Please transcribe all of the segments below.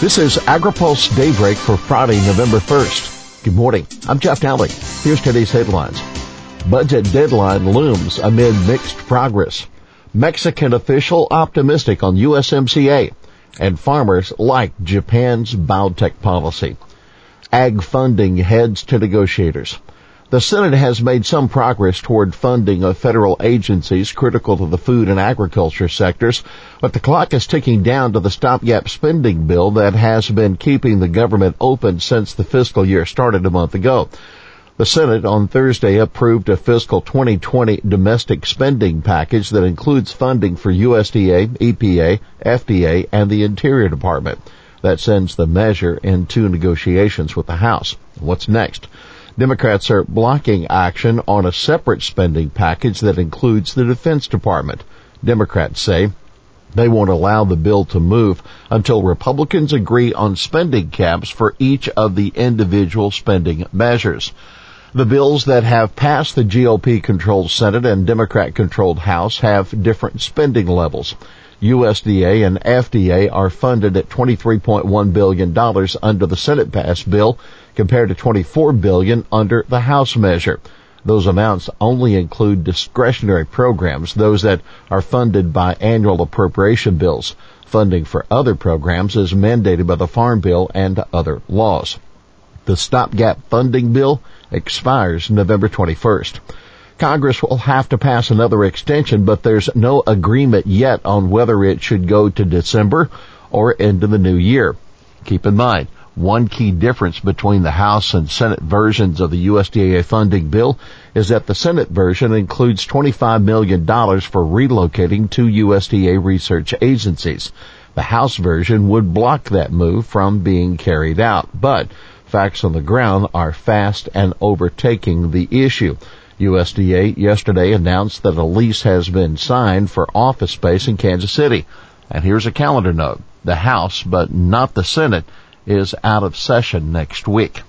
This is AgriPulse Daybreak for Friday, November 1st. Good morning. I'm Jeff Nalley. Here's today's headlines. Budget deadline looms amid mixed progress. Mexican official optimistic on USMCA and farmers like Japan's biotech policy. Ag funding heads to negotiators. The Senate has made some progress toward funding of federal agencies critical to the food and agriculture sectors, but the clock is ticking down to the stopgap spending bill that has been keeping the government open since the fiscal year started a month ago. The Senate on Thursday approved a fiscal 2020 domestic spending package that includes funding for USDA, EPA, FDA, and the Interior Department. That sends the measure into negotiations with the House. What's next? Democrats are blocking action on a separate spending package that includes the Defense Department. Democrats say they won't allow the bill to move until Republicans agree on spending caps for each of the individual spending measures. The bills that have passed the GOP controlled Senate and Democrat controlled House have different spending levels. USDA and FDA are funded at $23.1 billion under the Senate passed bill compared to 24 billion under the House measure. Those amounts only include discretionary programs, those that are funded by annual appropriation bills. Funding for other programs is mandated by the Farm Bill and other laws. The stopgap funding bill expires November 21st. Congress will have to pass another extension, but there's no agreement yet on whether it should go to December or into the new year. Keep in mind, one key difference between the House and Senate versions of the USDA funding bill is that the Senate version includes $25 million for relocating two USDA research agencies. The House version would block that move from being carried out, but facts on the ground are fast and overtaking the issue. USDA yesterday announced that a lease has been signed for office space in Kansas City. And here's a calendar note. The House, but not the Senate, is out of session next week.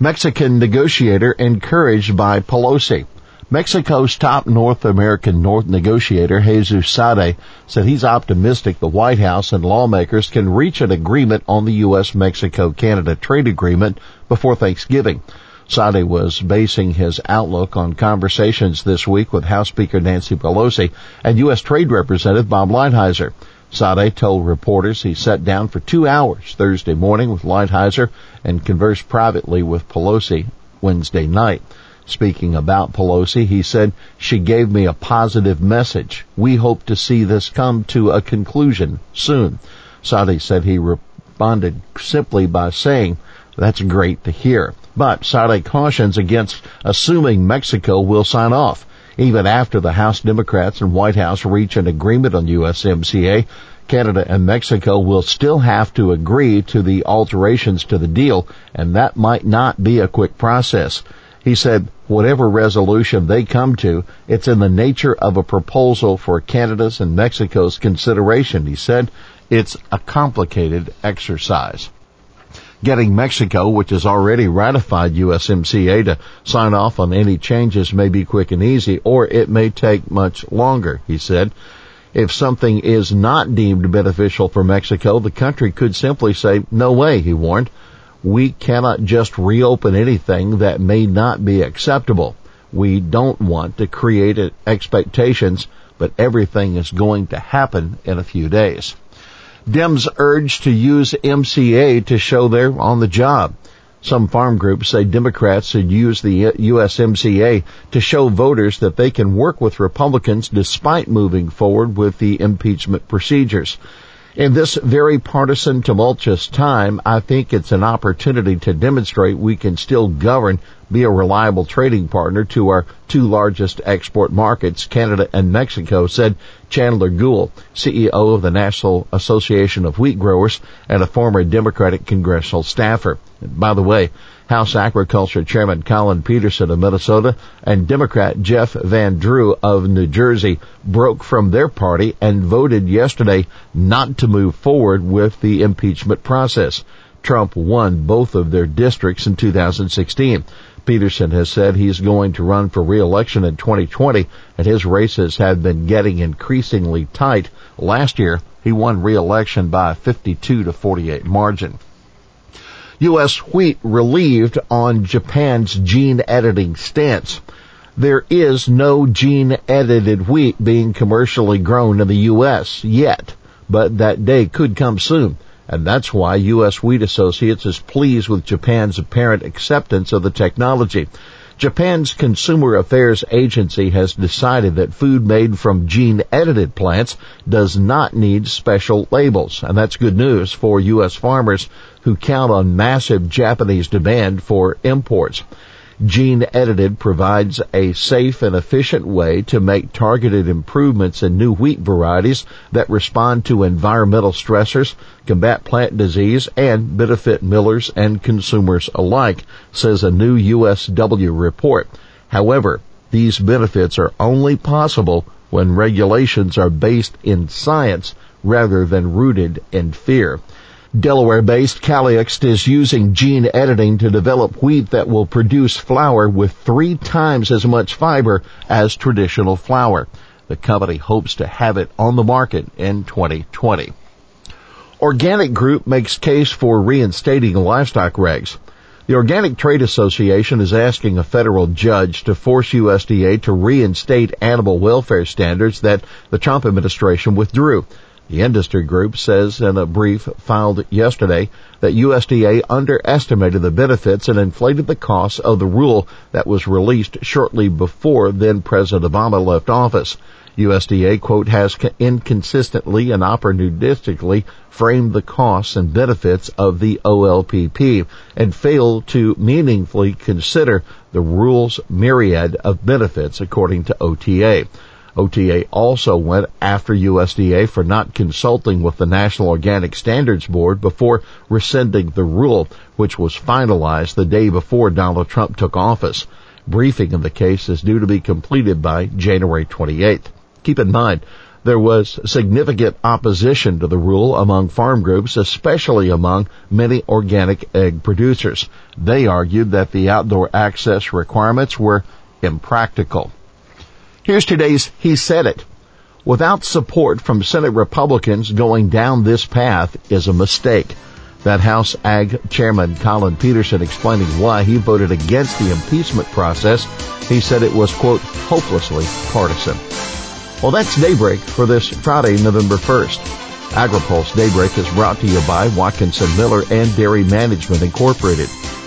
Mexican negotiator encouraged by Pelosi. Mexico's top North American North negotiator, Jesus Seade, said he's optimistic the White House and lawmakers can reach an agreement on the U.S.-Mexico-Canada trade agreement before Thanksgiving. Seade was basing his outlook on conversations this week with House Speaker Nancy Pelosi and U.S. Trade Representative Bob Lighthizer. Seade told reporters he sat down for two hours Thursday morning with Lighthizer and conversed privately with Pelosi Wednesday night. Speaking about Pelosi, he said, she gave me a positive message. We hope to see this come to a conclusion soon. Seade said he responded simply by saying, that's great to hear. But Seade cautions against assuming Mexico will sign off. Even after the House Democrats and White House reach an agreement on USMCA, Canada and Mexico will still have to agree to the alterations to the deal, and that might not be a quick process. He said, whatever resolution they come to, it's in the nature of a proposal for Canada's and Mexico's consideration. He said, it's a complicated exercise getting Mexico, which has already ratified USMCA, to sign off on any changes may be quick and easy, or it may take much longer, he said. If something is not deemed beneficial for Mexico, the country could simply say, no way, he warned. We cannot just reopen anything that may not be acceptable. We don't want to create expectations, but everything is going to happen in a few days. Dems urge to use MCA to show they're on the job. Some farm groups say Democrats should use the USMCA to show voters that they can work with Republicans despite moving forward with the impeachment procedures. In this very partisan, tumultuous time, I think it's an opportunity to demonstrate we can still govern, be a reliable trading partner to our two largest export markets, Canada and Mexico, said Chandler Goule, CEO of the National Association of Wheat Growers and a former Democratic congressional staffer. By the way, House Agriculture Chairman Collin Peterson of Minnesota and Democrat Jeff Van Drew of New Jersey broke from their party and voted yesterday not to move forward with the impeachment process. Trump won both of their districts in 2016. Peterson has said he's going to run for re-election in 2020 and his races have been getting increasingly tight. Last year, he won re-election by a 52 to 48 margin. U.S. wheat relieved on Japan's gene editing stance. There is no gene edited wheat being commercially grown in the U.S. yet, but that day could come soon. And that's why U.S. Wheat Associates is pleased with Japan's apparent acceptance of the technology. Japan's Consumer Affairs Agency has decided that food made from gene edited plants does not need special labels. And that's good news for U.S. farmers who count on massive Japanese demand for imports. Gene Edited provides a safe and efficient way to make targeted improvements in new wheat varieties that respond to environmental stressors, combat plant disease, and benefit millers and consumers alike, says a new USW report. However, these benefits are only possible when regulations are based in science rather than rooted in fear. Delaware-based Calyxt is using gene editing to develop wheat that will produce flour with three times as much fiber as traditional flour. The company hopes to have it on the market in 2020. Organic Group makes case for reinstating livestock regs. The Organic Trade Association is asking a federal judge to force USDA to reinstate animal welfare standards that the Trump administration withdrew. The industry group says in a brief filed yesterday that USDA underestimated the benefits and inflated the costs of the rule that was released shortly before then President Obama left office. USDA, quote, has inconsistently and opportunistically framed the costs and benefits of the OLPP and failed to meaningfully consider the rule's myriad of benefits according to OTA. OTA also went after USDA for not consulting with the National Organic Standards Board before rescinding the rule, which was finalized the day before Donald Trump took office. Briefing of the case is due to be completed by January 28th. Keep in mind, there was significant opposition to the rule among farm groups, especially among many organic egg producers. They argued that the outdoor access requirements were impractical. Here's today's He Said It. Without support from Senate Republicans, going down this path is a mistake. That House Ag Chairman Collin Peterson explaining why he voted against the impeachment process. He said it was, quote, hopelessly partisan. Well, that's Daybreak for this Friday, November 1st. AgriPulse Daybreak is brought to you by Watkinson Miller and Dairy Management Incorporated.